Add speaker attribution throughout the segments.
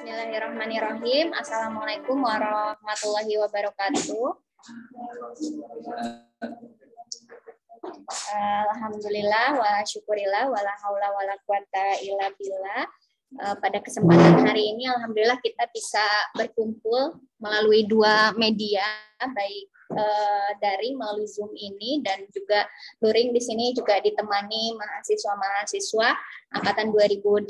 Speaker 1: Bismillahirrahmanirrahim. Assalamualaikum warahmatullahi wabarakatuh. Alhamdulillah wa syukurillah wa la haula wa la quwata illa billah. Eh, pada kesempatan hari ini alhamdulillah kita bisa berkumpul melalui dua media baik uh, daring melalui Zoom ini dan juga luring di sini juga ditemani mahasiswa-mahasiswa angkatan 2018.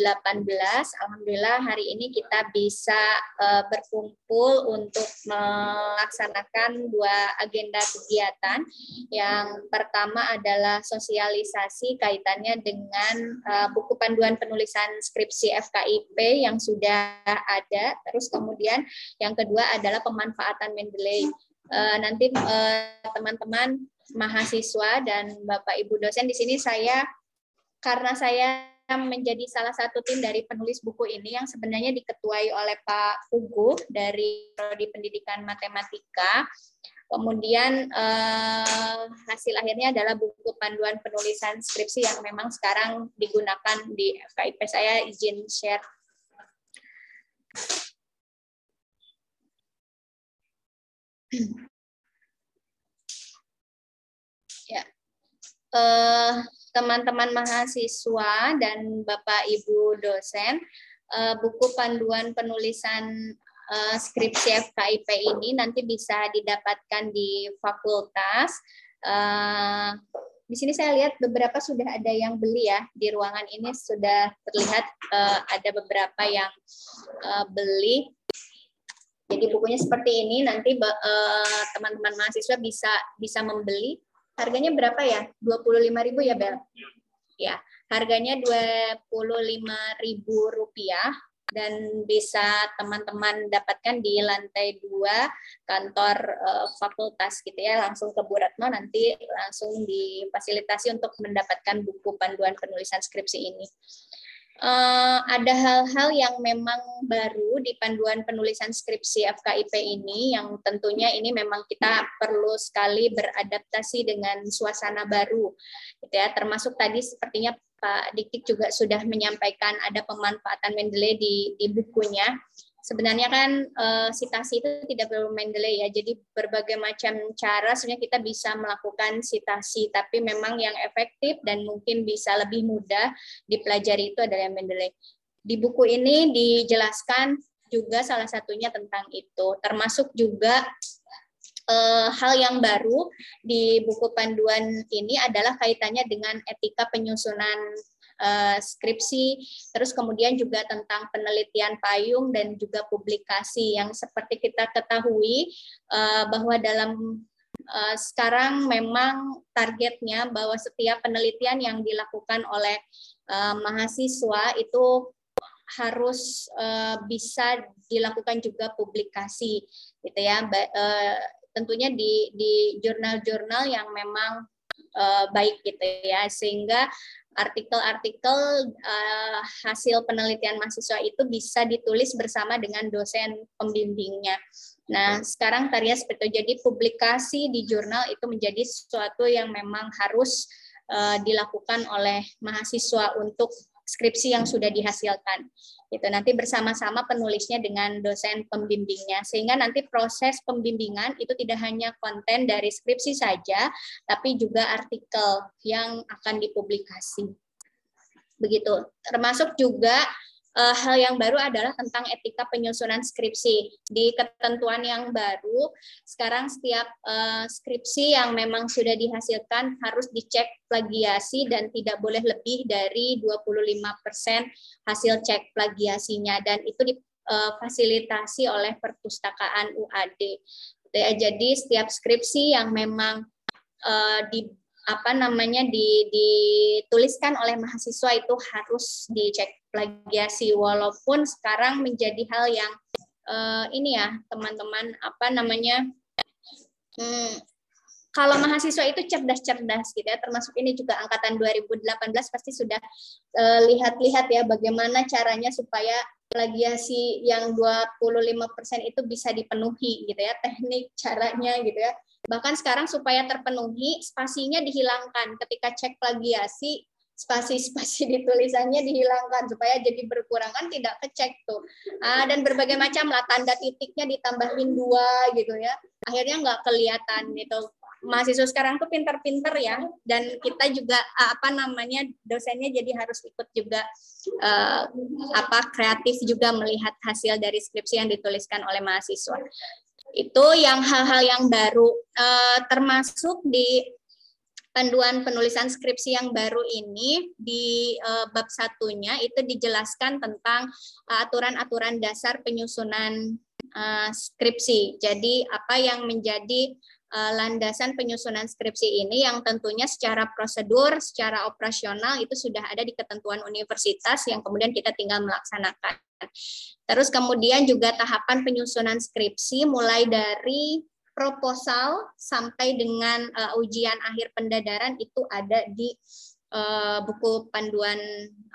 Speaker 1: Alhamdulillah hari ini kita bisa uh, berkumpul untuk melaksanakan dua agenda kegiatan. Yang pertama adalah sosialisasi kaitannya dengan uh, buku panduan penulisan skripsi FKIP yang sudah ada. Terus kemudian yang kedua adalah pemanfaatan Mendeley uh, nanti eh, teman-teman mahasiswa dan Bapak Ibu dosen di sini saya karena saya menjadi salah satu tim dari penulis buku ini yang sebenarnya diketuai oleh Pak Ugu dari Prodi Pendidikan Matematika. Kemudian eh, hasil akhirnya adalah buku panduan penulisan skripsi yang memang sekarang digunakan di FKIP saya izin share. Ya, teman teman-teman mahasiswa dan Bapak Ibu dosen, uh, buku panduan penulisan uh, skripsi FKIP ini nanti bisa didapatkan di fakultas. Uh, di sini saya lihat beberapa sudah ada yang beli ya. Di ruangan ini sudah terlihat uh, ada beberapa yang uh, beli jadi bukunya seperti ini nanti eh, teman-teman mahasiswa bisa bisa membeli. Harganya berapa ya? 25.000 ya, Bel? Ya, harganya 25.000 rupiah dan bisa teman-teman dapatkan di lantai dua kantor uh, fakultas gitu ya langsung ke Bu Ratno nanti langsung difasilitasi untuk mendapatkan buku panduan penulisan skripsi ini uh, ada hal-hal yang memang baru di panduan penulisan skripsi FKIP ini yang tentunya ini memang kita perlu sekali beradaptasi dengan suasana baru gitu ya. Termasuk tadi sepertinya Pak Dikik juga sudah menyampaikan ada pemanfaatan Mendeley di, di bukunya sebenarnya kan uh, sitasi itu tidak perlu main delay ya. Jadi berbagai macam cara sebenarnya kita bisa melakukan sitasi, tapi memang yang efektif dan mungkin bisa lebih mudah dipelajari itu adalah Mendeley. Di buku ini dijelaskan juga salah satunya tentang itu, termasuk juga uh, hal yang baru di buku panduan ini adalah kaitannya dengan etika penyusunan uh, skripsi, terus kemudian juga tentang penelitian payung dan juga publikasi. Yang seperti kita ketahui uh, bahwa dalam uh, sekarang memang targetnya bahwa setiap penelitian yang dilakukan oleh mahasiswa itu harus bisa dilakukan juga publikasi gitu ya. Tentunya di jurnal-jurnal yang memang uh, baik gitu ya sehingga artikel-artikel uh, hasil penelitian mahasiswa itu bisa ditulis bersama dengan dosen pembimbingnya. Nah, sekarang Tarya seperti itu. Jadi publikasi di jurnal itu menjadi sesuatu yang memang harus uh, dilakukan oleh mahasiswa untuk skripsi yang sudah dihasilkan. Itu nanti bersama-sama penulisnya dengan dosen pembimbingnya sehingga nanti proses pembimbingan itu tidak hanya konten dari skripsi saja tapi juga artikel yang akan dipublikasi. Begitu. Termasuk juga uh, hal yang baru adalah tentang etika penyusunan skripsi. Di ketentuan yang baru, sekarang setiap uh, skripsi yang memang sudah dihasilkan harus dicek plagiasi dan tidak boleh lebih dari 25% hasil cek plagiasinya dan itu difasilitasi uh, oleh perpustakaan UAD. Ya, jadi setiap skripsi yang memang uh, di apa namanya di, dituliskan oleh mahasiswa itu harus dicek plagiasi. Walaupun sekarang menjadi hal yang uh, ini ya teman-teman apa namanya hmm, kalau mahasiswa itu cerdas-cerdas gitu ya termasuk ini juga angkatan 2018 pasti sudah eh, lihat-lihat uh, ya bagaimana caranya supaya plagiasi yang 25% itu bisa dipenuhi gitu ya teknik caranya gitu ya. Bahkan sekarang supaya terpenuhi spasinya dihilangkan. Ketika cek plagiasi spasi-spasi di tulisannya dihilangkan supaya jadi berkurang kan tidak kecek tuh. Ah, dan berbagai macam lah tanda titiknya ditambahin dua gitu ya. Akhirnya nggak kelihatan gitu. Mahasiswa sekarang tuh pinter-pinter ya dan kita juga apa namanya dosennya jadi harus ikut juga uh, apa kreatif juga melihat hasil dari skripsi yang dituliskan oleh mahasiswa. Itu yang hal-hal yang baru uh, termasuk di panduan penulisan skripsi yang baru ini di uh, bab satunya itu dijelaskan tentang aturan-aturan uh, dasar penyusunan uh, skripsi. Jadi apa yang menjadi uh, landasan penyusunan skripsi ini yang tentunya secara prosedur, secara operasional itu sudah ada di ketentuan universitas yang kemudian kita tinggal melaksanakan. Terus kemudian juga tahapan penyusunan skripsi mulai dari proposal sampai dengan uh, ujian akhir pendadaran itu ada di uh, buku panduan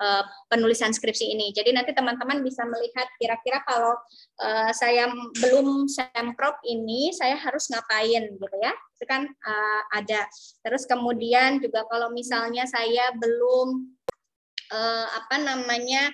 Speaker 1: uh, penulisan skripsi ini. Jadi nanti teman-teman bisa melihat kira-kira kalau uh, saya belum semprot ini saya harus ngapain gitu ya. Itu kan uh, ada. Terus kemudian juga kalau misalnya saya belum uh, apa namanya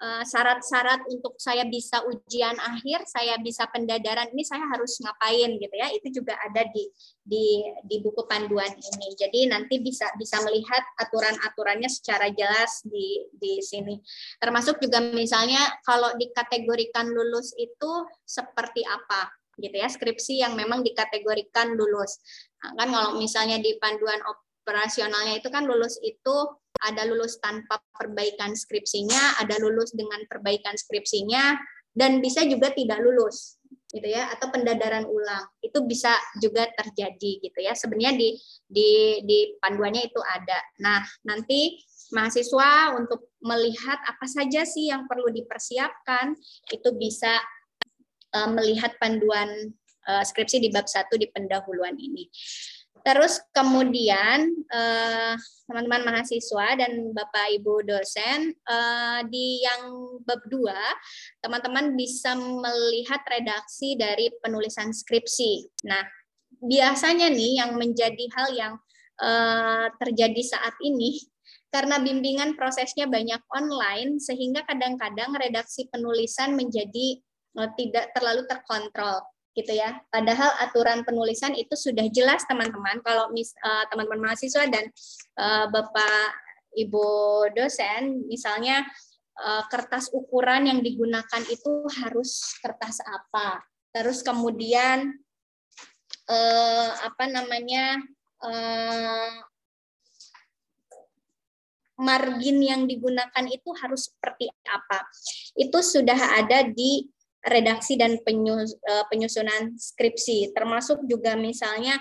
Speaker 1: syarat-syarat untuk saya bisa ujian akhir, saya bisa pendadaran ini saya harus ngapain gitu ya. Itu juga ada di di di buku panduan ini. Jadi nanti bisa bisa melihat aturan-aturannya secara jelas di di sini. Termasuk juga misalnya kalau dikategorikan lulus itu seperti apa gitu ya skripsi yang memang dikategorikan lulus. Nah, kan kalau misalnya di panduan operasionalnya itu kan lulus itu ada lulus tanpa perbaikan skripsinya, ada lulus dengan perbaikan skripsinya, dan bisa juga tidak lulus gitu ya atau pendadaran ulang. Itu bisa juga terjadi gitu ya. Sebenarnya di di di panduannya itu ada. Nah nanti mahasiswa untuk melihat apa saja sih yang perlu dipersiapkan itu bisa uh, melihat panduan uh, skripsi di bab satu di pendahuluan ini Terus kemudian eh, teman-teman mahasiswa dan Bapak Ibu dosen eh, di yang bab 2 teman-teman bisa melihat redaksi dari penulisan skripsi. Nah, biasanya nih yang menjadi hal yang eh, terjadi saat ini karena bimbingan prosesnya banyak online sehingga kadang-kadang redaksi penulisan menjadi tidak terlalu terkontrol gitu ya. Padahal aturan penulisan itu sudah jelas teman-teman. Kalau mis, uh, teman-teman mahasiswa dan uh, Bapak Ibu dosen misalnya uh, kertas ukuran yang digunakan itu harus kertas apa. Terus kemudian apa namanya margin yang digunakan itu harus seperti apa. Itu sudah ada di redaksi dan penyus, uh, penyusunan skripsi. Termasuk juga misalnya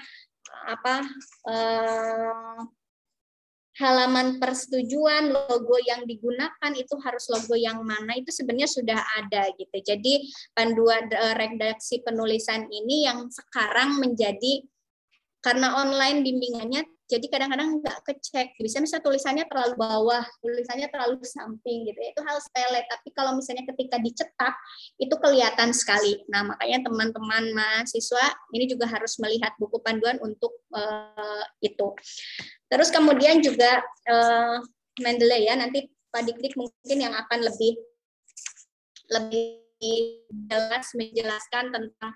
Speaker 1: apa uh, halaman persetujuan logo yang digunakan itu harus logo yang mana itu sebenarnya sudah ada gitu. Jadi panduan uh, redaksi penulisan ini yang sekarang menjadi karena online bimbingannya jadi kadang-kadang nggak kecek. Bisa misalnya tulisannya terlalu bawah tulisannya terlalu samping gitu ya. Itu hal sepele. Tapi kalau misalnya ketika dicetak itu kelihatan sekali. Nah makanya teman-teman mahasiswa ini juga harus melihat buku panduan untuk uh, itu. Terus kemudian juga uh, Mendeley ya. Nanti Pak Dik-Dik mungkin yang akan lebih lebih jelas menjelaskan tentang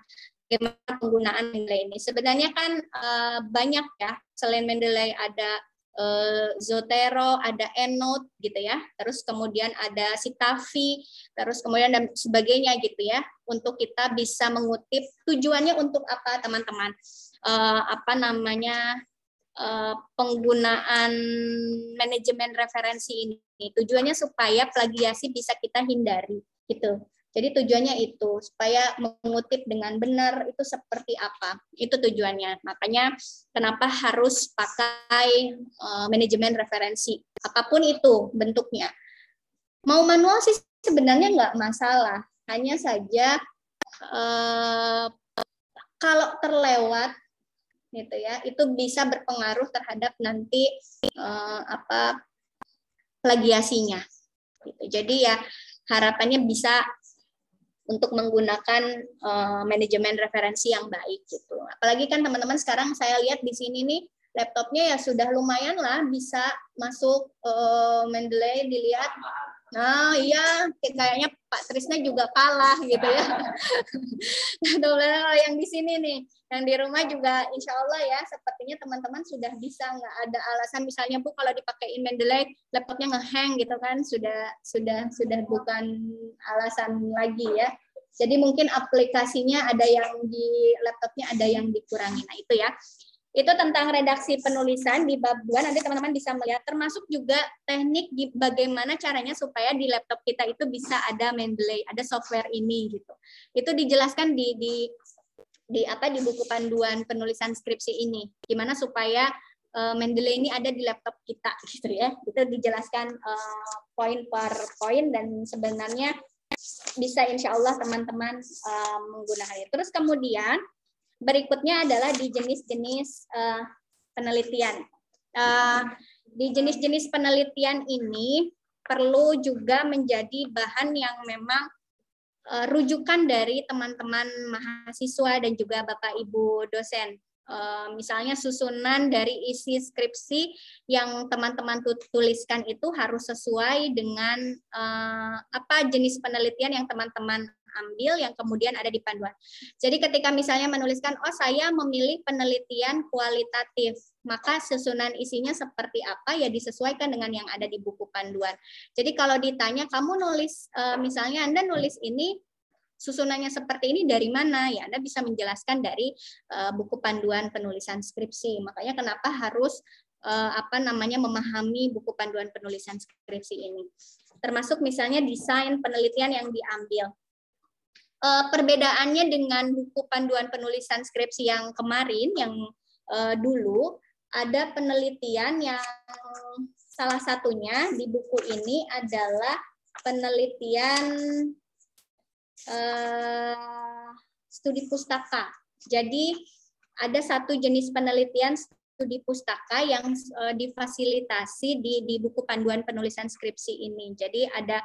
Speaker 1: bagaimana penggunaan Mendeley ini. Sebenarnya kan uh, banyak ya, selain Mendeley ada uh, Zotero, ada EndNote gitu ya, terus kemudian ada Sitafi, terus kemudian dan sebagainya gitu ya, untuk kita bisa mengutip tujuannya untuk apa teman-teman? Uh, apa namanya uh, penggunaan manajemen referensi ini tujuannya supaya plagiasi bisa kita hindari gitu jadi tujuannya itu supaya mengutip dengan benar itu seperti apa. Itu tujuannya. Makanya kenapa harus pakai uh, manajemen referensi. Apa pun itu bentuknya. Mau manual sih sebenarnya nggak masalah. Hanya saja uh, kalau terlewat gitu ya, itu bisa berpengaruh terhadap nanti uh, apa plagiasinya. Gitu. Jadi ya harapannya bisa untuk menggunakan uh, manajemen referensi yang baik gitu. Apalagi kan teman-teman sekarang saya lihat di sini nih laptopnya ya sudah lumayan lah bisa masuk uh, Mendeley dilihat Nah, iya, kayaknya Pak Trisna juga kalah gitu ya. Nah, yang di sini nih, yang di rumah juga insya Allah ya, sepertinya teman-teman sudah bisa nggak ada alasan misalnya Bu kalau dipakein Mendeley laptopnya ngehang gitu kan, sudah sudah sudah bukan alasan lagi ya. Jadi mungkin aplikasinya ada yang di laptopnya ada yang dikurangi. Nah itu ya. Itu tentang redaksi penulisan di bab 2 nanti teman-teman bisa melihat termasuk juga teknik bagaimana caranya supaya di laptop kita itu bisa ada Mendeley, ada software ini gitu. Itu dijelaskan di di di apa di buku panduan penulisan skripsi ini. Gimana supaya uh, Mendeley ini ada di laptop kita gitu ya. Itu dijelaskan uh, poin per poin dan sebenarnya bisa insya Allah teman-teman uh, menggunakannya. Terus kemudian berikutnya adalah di jenis-jenis uh, penelitian. Uh, di jenis-jenis penelitian ini perlu juga menjadi bahan yang memang uh, rujukan dari teman-teman mahasiswa dan juga Bapak Ibu dosen. Uh, misalnya susunan dari isi skripsi yang teman-teman tuliskan itu harus sesuai dengan uh, apa jenis penelitian yang teman-teman ambil yang kemudian ada di panduan. Jadi ketika misalnya menuliskan, oh saya memilih penelitian kualitatif, maka susunan isinya seperti apa? Ya disesuaikan dengan yang ada di buku panduan. Jadi kalau ditanya, kamu nulis, eh, misalnya Anda nulis ini susunannya seperti ini dari mana? Ya Anda bisa menjelaskan dari uh, buku panduan penulisan skripsi. Makanya kenapa harus uh, apa namanya memahami buku panduan penulisan skripsi ini. Termasuk misalnya desain penelitian yang diambil uh, perbedaannya dengan buku panduan penulisan skripsi yang kemarin yang uh, dulu ada penelitian yang salah satunya di buku ini adalah penelitian uh, studi pustaka. Jadi ada satu jenis penelitian studi pustaka yang uh, difasilitasi di di buku panduan penulisan skripsi ini. Jadi ada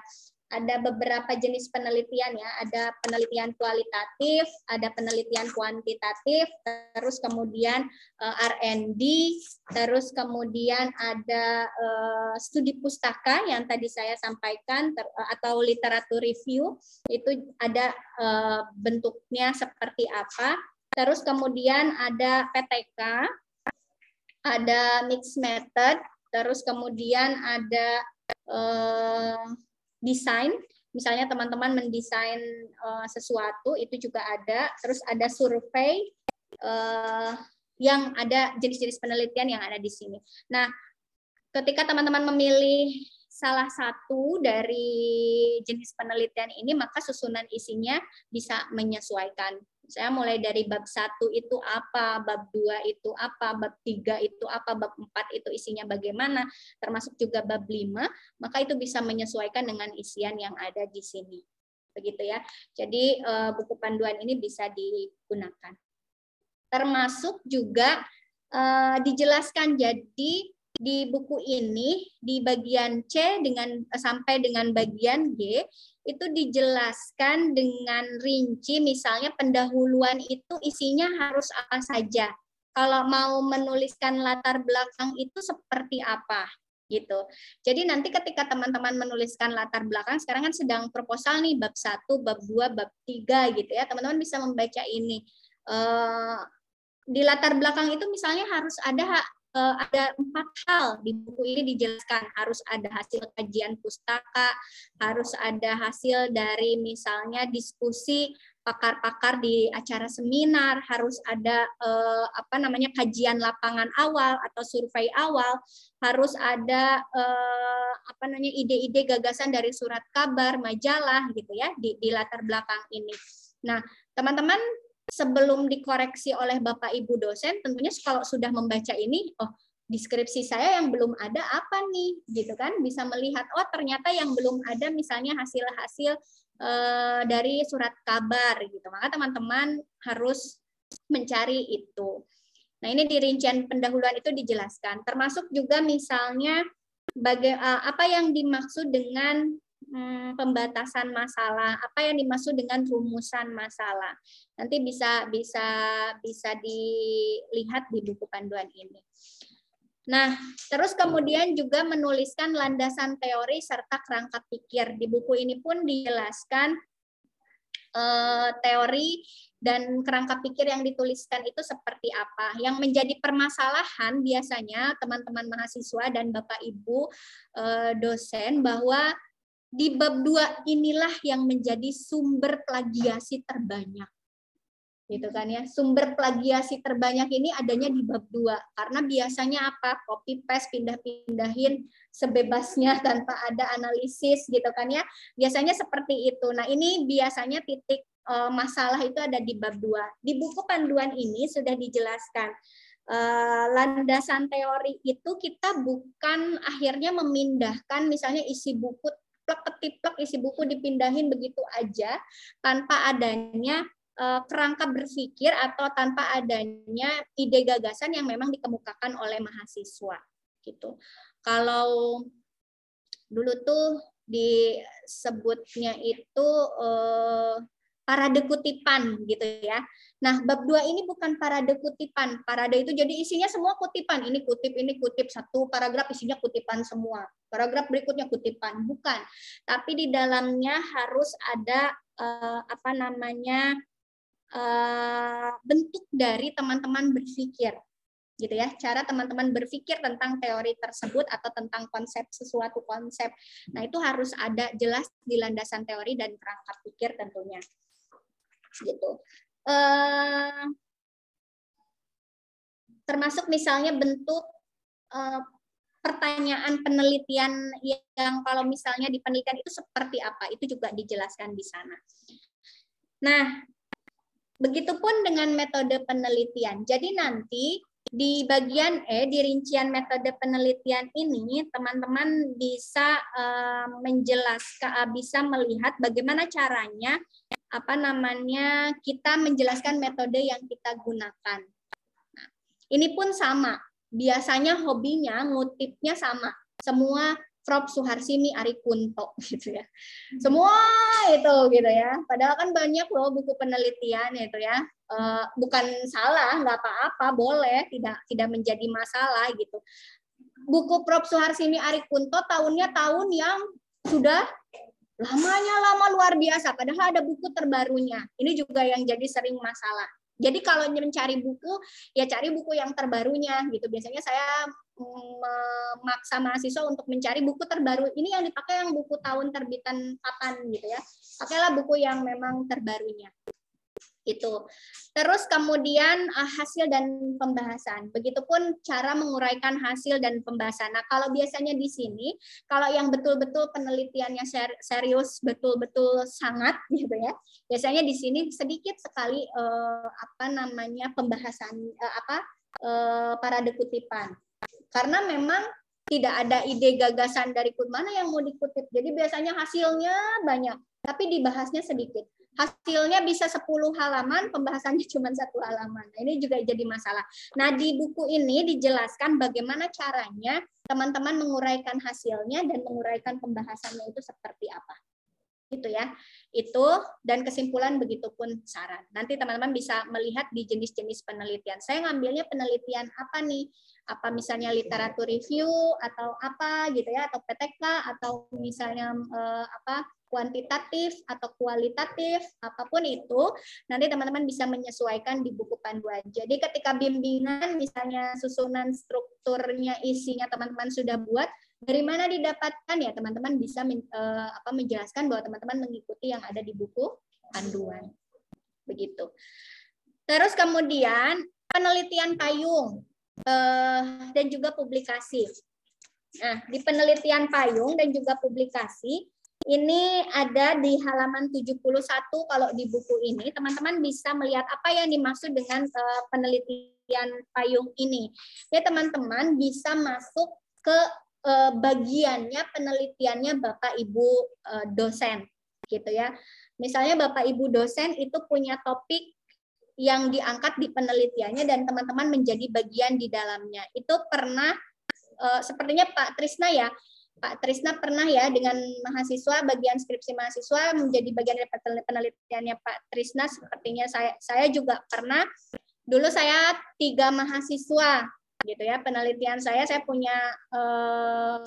Speaker 1: ada beberapa jenis penelitian ya, ada penelitian kualitatif, ada penelitian kuantitatif, terus kemudian uh, eh, R&D, terus kemudian ada uh, studi pustaka yang tadi saya sampaikan uh, atau literatur review itu ada bentuknya seperti apa. Terus kemudian ada PTK, ada mixed method, terus kemudian ada desain. Misalnya teman-teman mendesain uh, sesuatu itu juga ada. Terus ada survei uh, yang ada jenis-jenis penelitian yang ada di sini. Nah ketika teman-teman memilih salah satu dari jenis penelitian ini maka susunan isinya bisa menyesuaikan saya mulai dari bab satu itu apa, bab dua itu apa, bab tiga itu apa, bab empat itu isinya bagaimana, termasuk juga bab lima, maka itu bisa menyesuaikan dengan isian yang ada di sini. Begitu ya. Jadi eh, buku panduan ini bisa digunakan. Termasuk juga eh, dijelaskan jadi di buku ini di bagian C dengan sampai dengan bagian G itu dijelaskan dengan rinci misalnya pendahuluan itu isinya harus apa saja. Kalau mau menuliskan latar belakang itu seperti apa gitu. Jadi nanti ketika teman-teman menuliskan latar belakang sekarang kan sedang proposal nih bab 1, bab 2, bab 3 gitu ya. Teman-teman bisa membaca ini. Uh, di latar belakang itu misalnya harus ada uh, ada empat hal di buku ini dijelaskan harus ada hasil kajian pustaka, harus ada hasil dari misalnya diskusi pakar-pakar di acara seminar, harus ada uh, apa namanya kajian lapangan awal atau survei awal, harus ada uh, apa namanya ide-ide gagasan dari surat kabar, majalah gitu ya di, di latar belakang ini. Nah, teman-teman sebelum dikoreksi oleh Bapak Ibu dosen, tentunya kalau sudah membaca ini, oh deskripsi saya yang belum ada apa nih, gitu kan? Bisa melihat, oh ternyata yang belum ada misalnya hasil-hasil eh, dari surat kabar, gitu. Maka teman-teman harus mencari itu. Nah ini di rincian pendahuluan itu dijelaskan, termasuk juga misalnya baga, eh, apa yang dimaksud dengan hmm, pembatasan masalah. Apa yang dimaksud dengan rumusan masalah? Nanti bisa bisa bisa dilihat di buku panduan ini. Nah, terus kemudian juga menuliskan landasan teori serta kerangka pikir. Di buku ini pun dijelaskan eh, teori dan kerangka pikir yang dituliskan itu seperti apa. Yang menjadi permasalahan biasanya teman-teman mahasiswa dan Bapak Ibu eh, dosen bahwa di bab dua inilah yang menjadi sumber plagiasi terbanyak gitu kan ya. Sumber plagiasi terbanyak ini adanya di bab 2 karena biasanya apa? copy paste pindah-pindahin sebebasnya tanpa ada analisis gitu kan ya. Biasanya seperti itu. Nah, ini biasanya titik uh, masalah itu ada di bab 2. Di buku panduan ini sudah dijelaskan uh, landasan teori itu kita bukan akhirnya memindahkan misalnya isi buku plek ketiplek isi buku dipindahin begitu aja tanpa adanya uh, kerangka berpikir atau tanpa adanya ide gagasan yang memang dikemukakan oleh mahasiswa gitu. Kalau dulu tuh disebutnya itu uh, parade kutipan gitu ya. Nah, bab dua ini bukan parade kutipan. Parade itu jadi isinya semua kutipan. Ini kutip, ini kutip. Satu paragraf isinya kutipan semua. Paragraf berikutnya kutipan. Bukan. Tapi di dalamnya harus ada uh, apa namanya uh, bentuk dari teman-teman berpikir gitu ya cara teman-teman berpikir tentang teori tersebut atau tentang konsep sesuatu konsep nah itu harus ada jelas di landasan teori dan perangkat pikir tentunya gitu uh, termasuk misalnya bentuk uh, pertanyaan penelitian yang kalau misalnya di penelitian itu seperti apa itu juga dijelaskan di sana nah Begitupun dengan metode penelitian. Jadi nanti di bagian E, di rincian metode penelitian ini, teman-teman bisa uh, menjelaskan, bisa melihat bagaimana caranya, apa namanya, kita menjelaskan metode yang kita gunakan. Nah, ini pun sama. Biasanya hobinya, ngutipnya sama. Semua Prof Suharsini Ari Kunto gitu ya. Semua itu gitu ya. Padahal kan banyak loh buku penelitian itu ya. Uh, bukan salah, nggak apa-apa, boleh, tidak tidak menjadi masalah gitu. Buku Prof Suharsini Ari Kunto tahunnya tahun yang sudah lamanya lama luar biasa. Padahal ada buku terbarunya. Ini juga yang jadi sering masalah. Jadi kalau mencari buku, ya cari buku yang terbarunya gitu. Biasanya saya memaksa mahasiswa untuk mencari buku terbaru. Ini yang dipakai yang buku tahun terbitan kapan gitu ya. Pakailah buku yang memang terbarunya itu. Terus kemudian uh, hasil dan pembahasan. Begitupun cara menguraikan hasil dan pembahasan. Nah, kalau biasanya di sini, kalau yang betul-betul penelitiannya ser serius, betul-betul sangat gitu ya. Biasanya di sini sedikit sekali uh, apa namanya pembahasan uh, apa uh, parade kutipan. Karena memang tidak ada ide gagasan dari mana yang mau dikutip. Jadi biasanya hasilnya banyak, tapi dibahasnya sedikit hasilnya bisa 10 halaman, pembahasannya cuma satu halaman. Nah, ini juga jadi masalah. Nah, di buku ini dijelaskan bagaimana caranya teman-teman menguraikan hasilnya dan menguraikan pembahasannya itu seperti apa. Itu ya. Itu dan kesimpulan begitu pun saran. Nanti teman-teman bisa melihat di jenis-jenis penelitian. Saya ngambilnya penelitian apa nih? Apa misalnya literatur review atau apa gitu ya atau PTK atau misalnya eh, apa kuantitatif atau kualitatif, apa pun itu, nanti teman-teman bisa menyesuaikan di buku panduan. Jadi ketika bimbingan, misalnya susunan strukturnya, isinya teman-teman sudah buat, dari mana didapatkan ya teman-teman bisa men, uh, apa, menjelaskan bahwa teman-teman mengikuti yang ada di buku panduan. Begitu. Terus kemudian penelitian payung uh, dan juga publikasi. Nah, di penelitian payung dan juga publikasi, ini ada di halaman 71 kalau di buku ini. Teman-teman bisa melihat apa yang dimaksud dengan uh, penelitian payung ini. Ya teman-teman bisa masuk ke uh, bagiannya penelitiannya Bapak Ibu uh, dosen gitu ya. Misalnya Bapak Ibu dosen itu punya topik yang diangkat di penelitiannya dan teman-teman menjadi bagian di dalamnya. Itu pernah uh, sepertinya Pak Trisna ya Pak Trisna pernah ya dengan mahasiswa bagian skripsi mahasiswa menjadi bagian dari penelitiannya Pak Trisna sepertinya saya saya juga pernah dulu saya tiga mahasiswa gitu ya penelitian saya saya punya eh,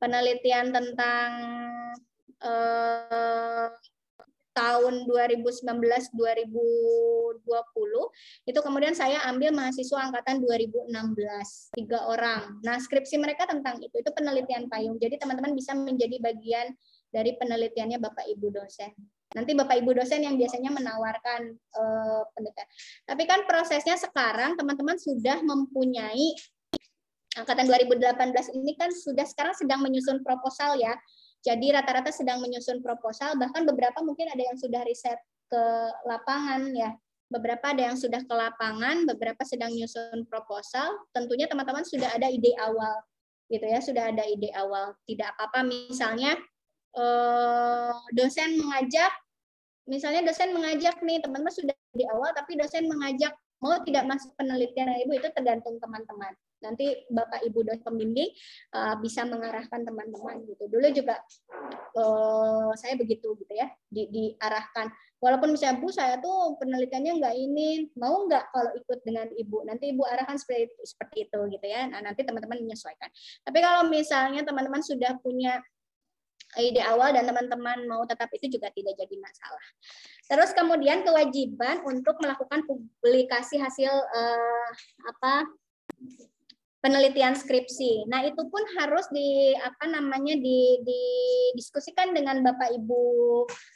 Speaker 1: penelitian tentang eh, tahun 2019 2020 itu kemudian saya ambil mahasiswa angkatan 2016 tiga orang. Nah skripsi mereka tentang itu itu penelitian payung. Jadi teman-teman bisa menjadi bagian dari penelitiannya Bapak Ibu dosen. Nanti Bapak Ibu dosen yang biasanya menawarkan uh, penelitian. Tapi kan prosesnya sekarang teman-teman sudah mempunyai angkatan 2018 ini kan sudah sekarang sedang menyusun proposal ya jadi rata-rata sedang menyusun proposal, bahkan beberapa mungkin ada yang sudah riset ke lapangan ya. Beberapa ada yang sudah ke lapangan, beberapa sedang menyusun proposal. Tentunya teman-teman sudah ada ide awal gitu ya, sudah ada ide awal. Tidak apa-apa misalnya eh, dosen mengajak misalnya dosen mengajak nih teman-teman sudah di awal tapi dosen mengajak mau tidak masuk penelitian ibu? Itu tergantung teman-teman. Nanti bapak ibu dan pembimbing uh, bisa mengarahkan teman-teman gitu. Dulu juga uh, saya begitu gitu ya di, diarahkan. Walaupun misalnya bu saya tuh penelitiannya nggak ini mau nggak kalau ikut dengan ibu? Nanti ibu arahkan seperti seperti itu gitu ya. Nah nanti teman-teman menyesuaikan. Tapi kalau misalnya teman-teman sudah punya ide awal dan teman-teman mau tetap itu juga tidak jadi masalah. Terus kemudian kewajiban untuk melakukan publikasi hasil eh, apa penelitian skripsi. Nah, itu pun harus di apa namanya di didiskusikan dengan Bapak Ibu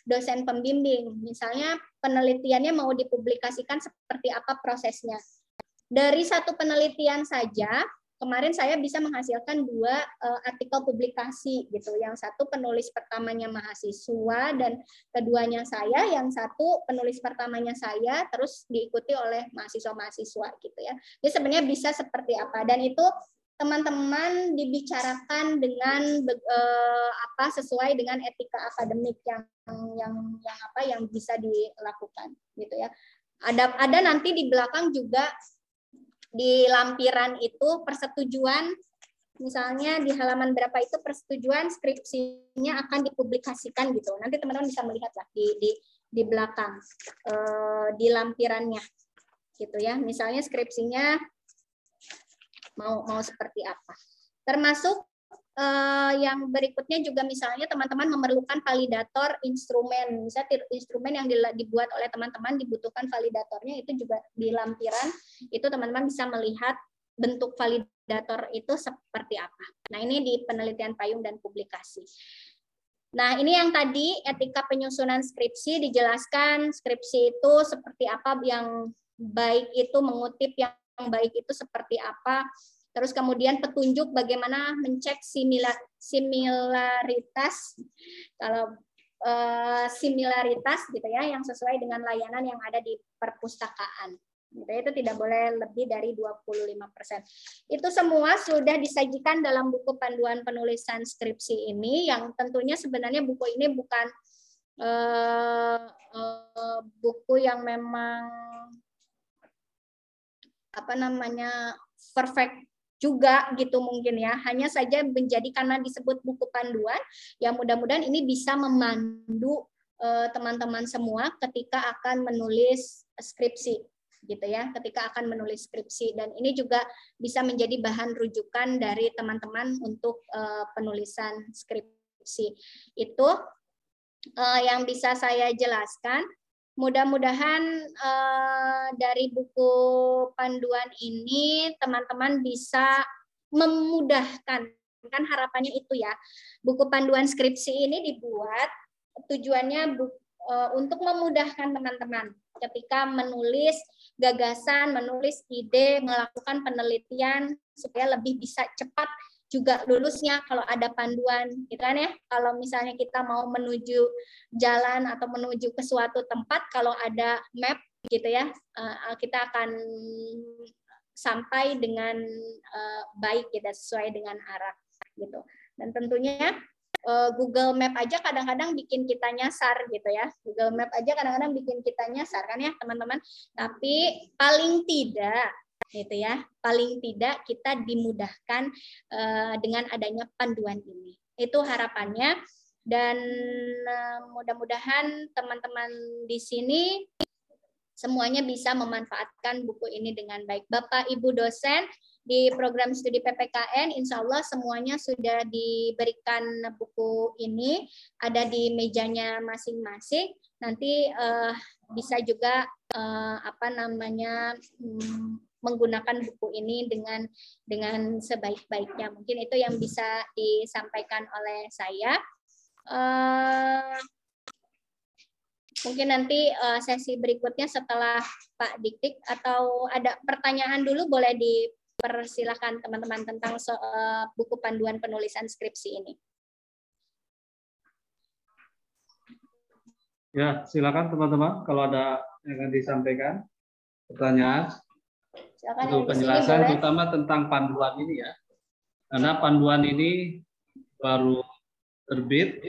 Speaker 1: dosen pembimbing. Misalnya penelitiannya mau dipublikasikan seperti apa prosesnya. Dari satu penelitian saja kemarin saya bisa menghasilkan dua uh, artikel publikasi gitu. Yang satu penulis pertamanya mahasiswa dan keduanya saya, yang satu penulis pertamanya saya terus diikuti oleh mahasiswa-mahasiswa gitu ya. Jadi sebenarnya bisa seperti apa dan itu teman-teman dibicarakan dengan uh, apa sesuai dengan etika akademik yang yang yang apa yang bisa dilakukan gitu ya. Ada ada nanti di belakang juga di lampiran itu persetujuan misalnya di halaman berapa itu persetujuan skripsinya akan dipublikasikan gitu. Nanti teman-teman bisa melihat lah di di di belakang eh, di lampirannya gitu ya. Misalnya skripsinya mau mau seperti apa. Termasuk uh, yang berikutnya juga misalnya teman-teman memerlukan validator instrumen. Misalnya instrumen yang dibuat oleh teman-teman dibutuhkan validatornya itu juga di lampiran itu teman-teman bisa melihat bentuk validator itu seperti apa. Nah, ini di penelitian payung dan publikasi. Nah, ini yang tadi etika penyusunan skripsi dijelaskan skripsi itu seperti apa yang baik itu mengutip yang baik itu seperti apa Terus kemudian petunjuk bagaimana mencek similar, similaritas kalau uh, similaritas gitu ya yang sesuai dengan layanan yang ada di perpustakaan. Gitu, itu tidak boleh lebih dari 25%. Itu semua sudah disajikan dalam buku panduan penulisan skripsi ini yang tentunya sebenarnya buku ini bukan uh, uh, buku yang memang apa namanya perfect juga gitu mungkin ya. Hanya saja menjadi karena disebut buku panduan, ya mudah-mudahan ini bisa memandu eh, teman-teman semua ketika akan menulis skripsi gitu ya, ketika akan menulis skripsi dan ini juga bisa menjadi bahan rujukan dari teman-teman untuk uh, penulisan skripsi. Itu uh, yang bisa saya jelaskan. Mudah-mudahan uh, dari buku panduan ini teman-teman bisa memudahkan kan harapannya itu ya. Buku panduan skripsi ini dibuat tujuannya bu, uh, untuk memudahkan teman-teman ketika menulis gagasan, menulis ide, melakukan penelitian supaya lebih bisa cepat juga lulusnya kalau ada panduan gitu kan ya. Kalau misalnya kita mau menuju jalan atau menuju ke suatu tempat kalau ada map gitu ya uh, kita akan sampai dengan uh, baik gitu sesuai dengan arah gitu. Dan tentunya uh, Google Map aja kadang-kadang bikin kita nyasar gitu ya. Google Map aja kadang-kadang bikin kita nyasar kan ya teman-teman. Tapi paling tidak gitu ya. Paling tidak kita dimudahkan uh, dengan adanya panduan ini Itu harapannya dan uh, mudah-mudahan teman-teman di sini semuanya bisa memanfaatkan buku ini dengan baik. Bapak Ibu dosen di program studi PPKN, insya Allah semuanya sudah diberikan buku ini, ada di mejanya masing-masing. Nanti uh, bisa juga uh, apa namanya um, menggunakan buku ini dengan dengan sebaik-baiknya. Mungkin itu yang bisa disampaikan oleh saya. Uh, mungkin nanti uh, sesi berikutnya setelah Pak Diktik atau ada pertanyaan dulu boleh dipersilakan teman-teman tentang so, uh, buku panduan penulisan skripsi ini.
Speaker 2: Ya, silakan teman-teman kalau ada yang akan disampaikan pertanyaan. Silakan untuk penjelasan terutama tentang panduan ini ya. Karena panduan ini baru terbit,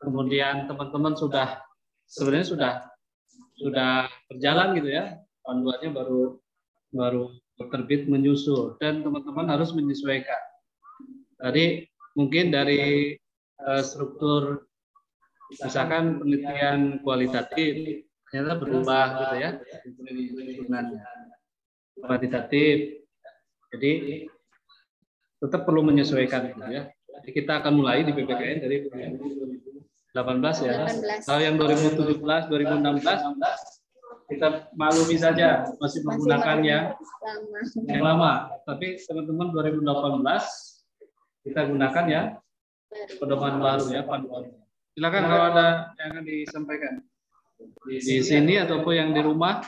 Speaker 2: kemudian teman-teman sudah sebenarnya sudah sudah berjalan gitu ya, panduannya baru baru terbit menyusul. Dan teman-teman harus menyesuaikan. Tadi mungkin dari uh, struktur misalkan penelitian kualitatif ternyata berubah gitu ya kuantitatif. Jadi tetap perlu menyesuaikan gitu ya. Jadi kita akan mulai di PPKN dari 2018 ya. 18. Kalau yang 2017, 2016 kita maklumi saja masih menggunakan yang lama. yang lama. Tapi teman-teman 2018 kita gunakan ya pedoman baru ya panduan. Silakan kalau ada yang akan disampaikan di, di sini ataupun yang di rumah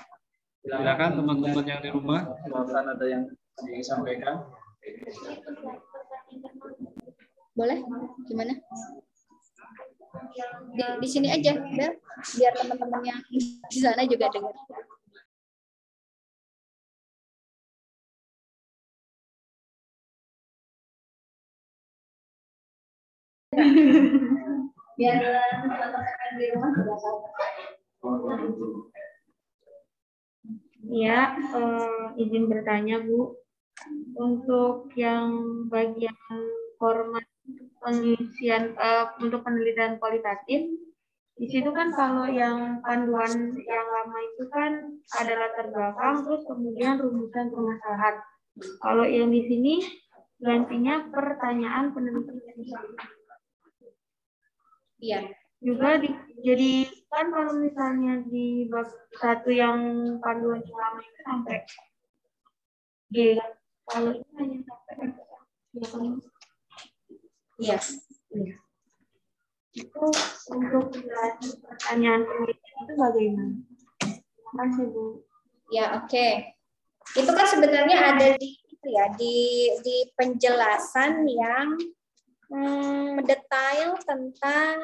Speaker 2: Silakan teman-teman yang di rumah, kalau ada yang disampaikan.
Speaker 1: Boleh? Gimana? Di, di sini aja, biar, biar teman-teman yang di sana juga dengar. biar teman-teman di rumah juga tahu.
Speaker 3: Ya, uh, izin bertanya Bu, untuk yang bagian format pengisian uh, untuk penelitian kualitatif, di situ kan kalau yang panduan yang lama itu kan ada latar belakang, terus kemudian rumusan permasalahan. Kalau yang di sini gantinya pertanyaan penelitian.
Speaker 1: Iya.
Speaker 3: Juga di, jadi kan kalau misalnya di bab satu yang panduan selama itu sampai G kalau ini hanya sampai
Speaker 1: Iya.
Speaker 3: Iya. Itu untuk pertanyaan penelitian itu bagaimana? Terima kasih Bu.
Speaker 1: Ya oke. Okay. Itu kan sebenarnya ada di itu ya di di penjelasan yang hmm, detail tentang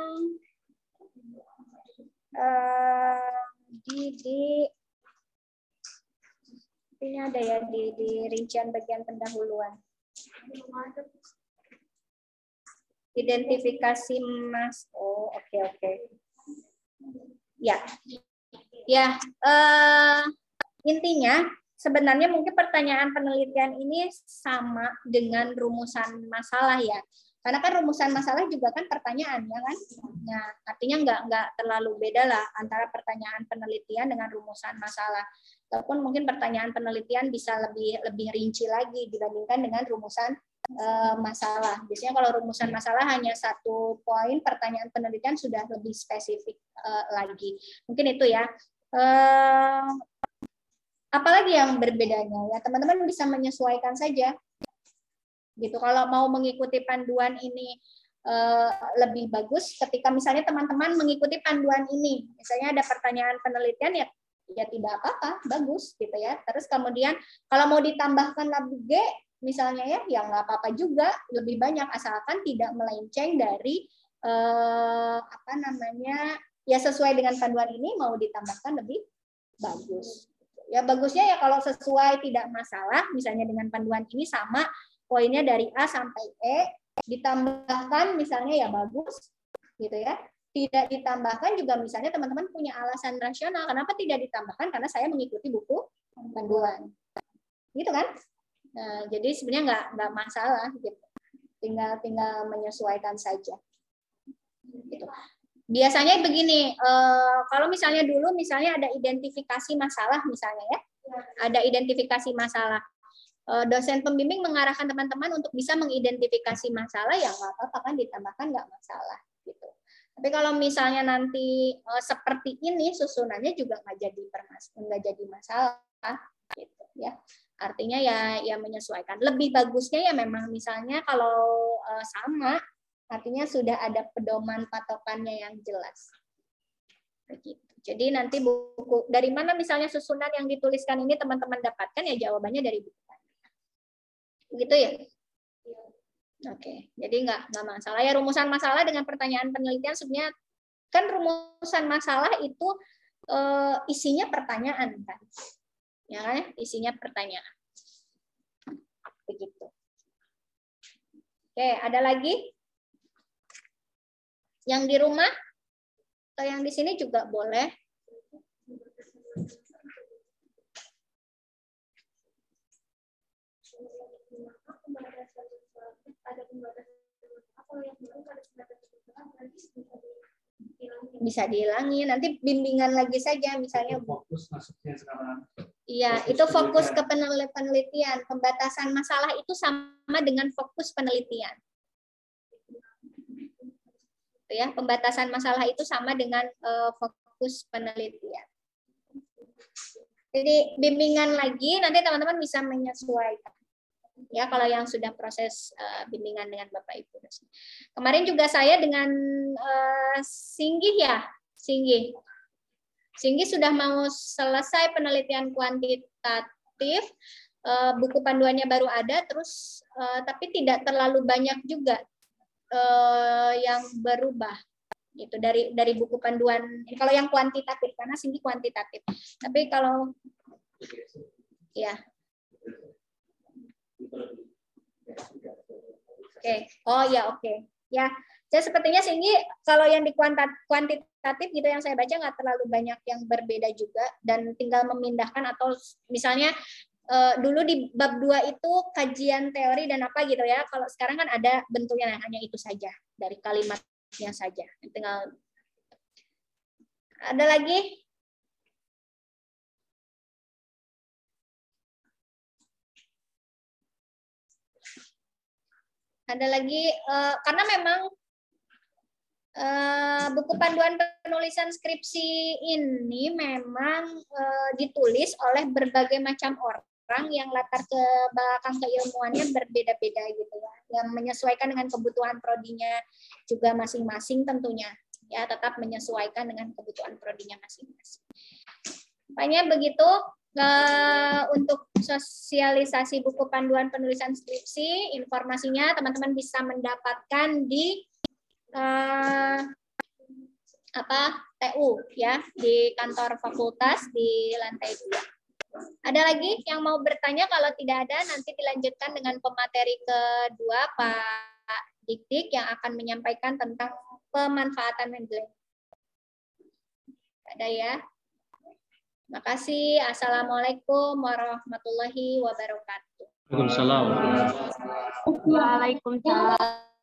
Speaker 1: di di ini ada ya di di rincian bagian pendahuluan. Identifikasi mas. Oh, oke okay, oke. Okay. Ya. Ya, uh, intinya sebenarnya mungkin pertanyaan penelitian ini sama dengan rumusan masalah ya. Karena kan rumusan masalah juga kan pertanyaan ya kan. Nah, artinya nggak nggak terlalu beda lah antara pertanyaan penelitian dengan rumusan masalah. Ataupun mungkin pertanyaan penelitian bisa lebih lebih rinci lagi dibandingkan dengan rumusan uh, masalah. Biasanya kalau rumusan masalah hanya satu poin, pertanyaan penelitian sudah lebih spesifik uh, lagi. Mungkin itu ya. Uh, apalagi yang berbedanya ya teman-teman bisa menyesuaikan saja gitu. Kalau mau mengikuti panduan ini uh, lebih bagus ketika misalnya teman-teman mengikuti panduan ini, misalnya ada pertanyaan penelitian ya ya tidak apa-apa, bagus gitu ya. Terus kemudian kalau mau ditambahkan lab G misalnya ya, ya nggak apa-apa juga, lebih banyak asalkan tidak melenceng dari eh, apa namanya ya sesuai dengan panduan ini mau ditambahkan lebih bagus. Ya bagusnya ya kalau sesuai tidak masalah, misalnya dengan panduan ini sama poinnya dari A sampai E ditambahkan misalnya ya bagus gitu ya. Tidak ditambahkan juga misalnya teman-teman punya alasan rasional kenapa tidak ditambahkan? Karena saya mengikuti buku panduan. Gitu kan? Nah, jadi sebenarnya nggak nggak masalah gitu. Tinggal tinggal menyesuaikan saja. Gitu. Biasanya begini uh, kalau misalnya dulu misalnya ada identifikasi masalah misalnya ya ada identifikasi masalah dosen pembimbing mengarahkan teman-teman untuk bisa mengidentifikasi masalah ya nggak apa-apa kan ditambahkan nggak masalah gitu tapi kalau misalnya nanti uh, seperti ini susunannya juga nggak jadi permas nggak jadi masalah gitu ya artinya ya ya menyesuaikan lebih bagusnya ya memang misalnya kalau uh, sama Artinya sudah ada pedoman patokannya yang jelas. Begitu. Jadi nanti buku dari mana misalnya susunan yang dituliskan ini teman-teman dapatkan ya jawabannya dari buku. Begitu ya? Oke, jadi nggak nggak masalah ya rumusan masalah dengan pertanyaan penelitian sebenarnya kan rumusan masalah itu e, isinya pertanyaan kan, ya kan? Isinya pertanyaan. Begitu. Oke, ada lagi? Yang di rumah atau yang di sini juga boleh. Bisa dihilangi nanti bimbingan lagi saja misalnya fokus masuknya sekarang. Iya itu fokus ke penelitian. Pembatasan masalah itu sama dengan fokus penelitian. Gitu ya pembatasan masalah itu sama dengan uh, fokus penelitian. Jadi bimbingan lagi nanti teman-teman bisa menyesuaikan ya kalau yang sudah proses uh, bimbingan dengan Bapak Ibu kemarin juga saya dengan uh, Singgih ya Singgih. Singgih sudah mau selesai penelitian kuantitatif buku panduannya baru ada terus tapi tidak terlalu banyak juga uh, yang berubah. Gitu dari dari buku panduan kalau yang kuantitatif karena sini kuantitatif. Tapi kalau ya oke okay. oh ya oke okay. ya saya sepertinya sini kalau yang di kuantitatif gitu yang saya baca nggak terlalu banyak yang berbeda juga dan tinggal memindahkan atau misalnya uh, dulu di bab 2 itu kajian teori dan apa gitu ya. Kalau sekarang kan ada bentuknya hanya itu saja dari kalimatnya saja. Tinggal ada lagi? Ada lagi uh, karena memang uh, buku panduan penulisan skripsi ini memang uh, ditulis oleh berbagai macam orang yang latar ke belakang keilmuannya berbeda-beda gitu ya, yang menyesuaikan dengan kebutuhan prodinya juga masing-masing tentunya. Ya tetap menyesuaikan dengan kebutuhan prodinya masing-masing. Makanya begitu uh, untuk sosialisasi buku panduan penulisan skripsi, informasinya teman-teman bisa mendapatkan di uh, apa TU ya di kantor fakultas di lantai dua. Ada lagi yang mau bertanya? Kalau tidak ada, nanti dilanjutkan dengan pemateri kedua Pak Dik-Dik yang akan menyampaikan tentang pemanfaatan Mendeley. Ada ya? Terima kasih. Assalamualaikum warahmatullahi wabarakatuh.
Speaker 2: Waalaikumsalam.
Speaker 3: Waalaikumsalam.